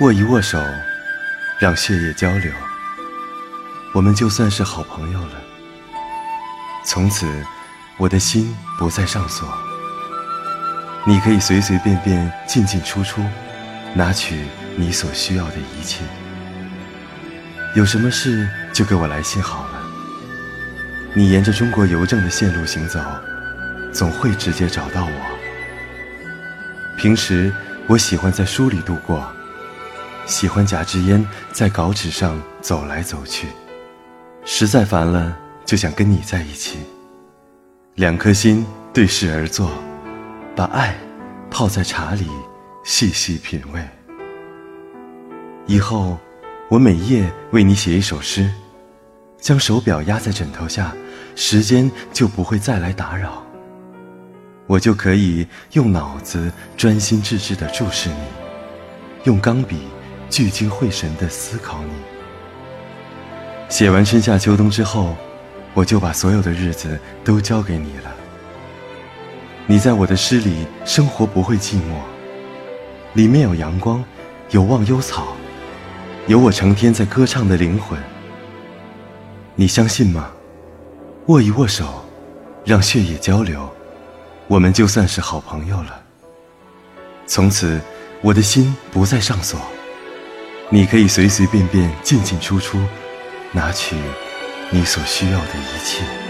握一握手，让血液交流，我们就算是好朋友了。从此，我的心不再上锁，你可以随随便便、进进出出，拿取你所需要的一切。有什么事就给我来信好了。你沿着中国邮政的线路行走，总会直接找到我。平时我喜欢在书里度过。喜欢夹支烟，在稿纸上走来走去，实在烦了，就想跟你在一起。两颗心对视而坐，把爱泡在茶里，细细品味。以后，我每夜为你写一首诗，将手表压在枕头下，时间就不会再来打扰。我就可以用脑子专心致志地注视你，用钢笔。聚精会神地思考你。写完春夏秋冬之后，我就把所有的日子都交给你了。你在我的诗里，生活不会寂寞。里面有阳光，有忘忧草，有我成天在歌唱的灵魂。你相信吗？握一握手，让血液交流，我们就算是好朋友了。从此，我的心不再上锁。你可以随随便便、进进出出，拿取你所需要的一切。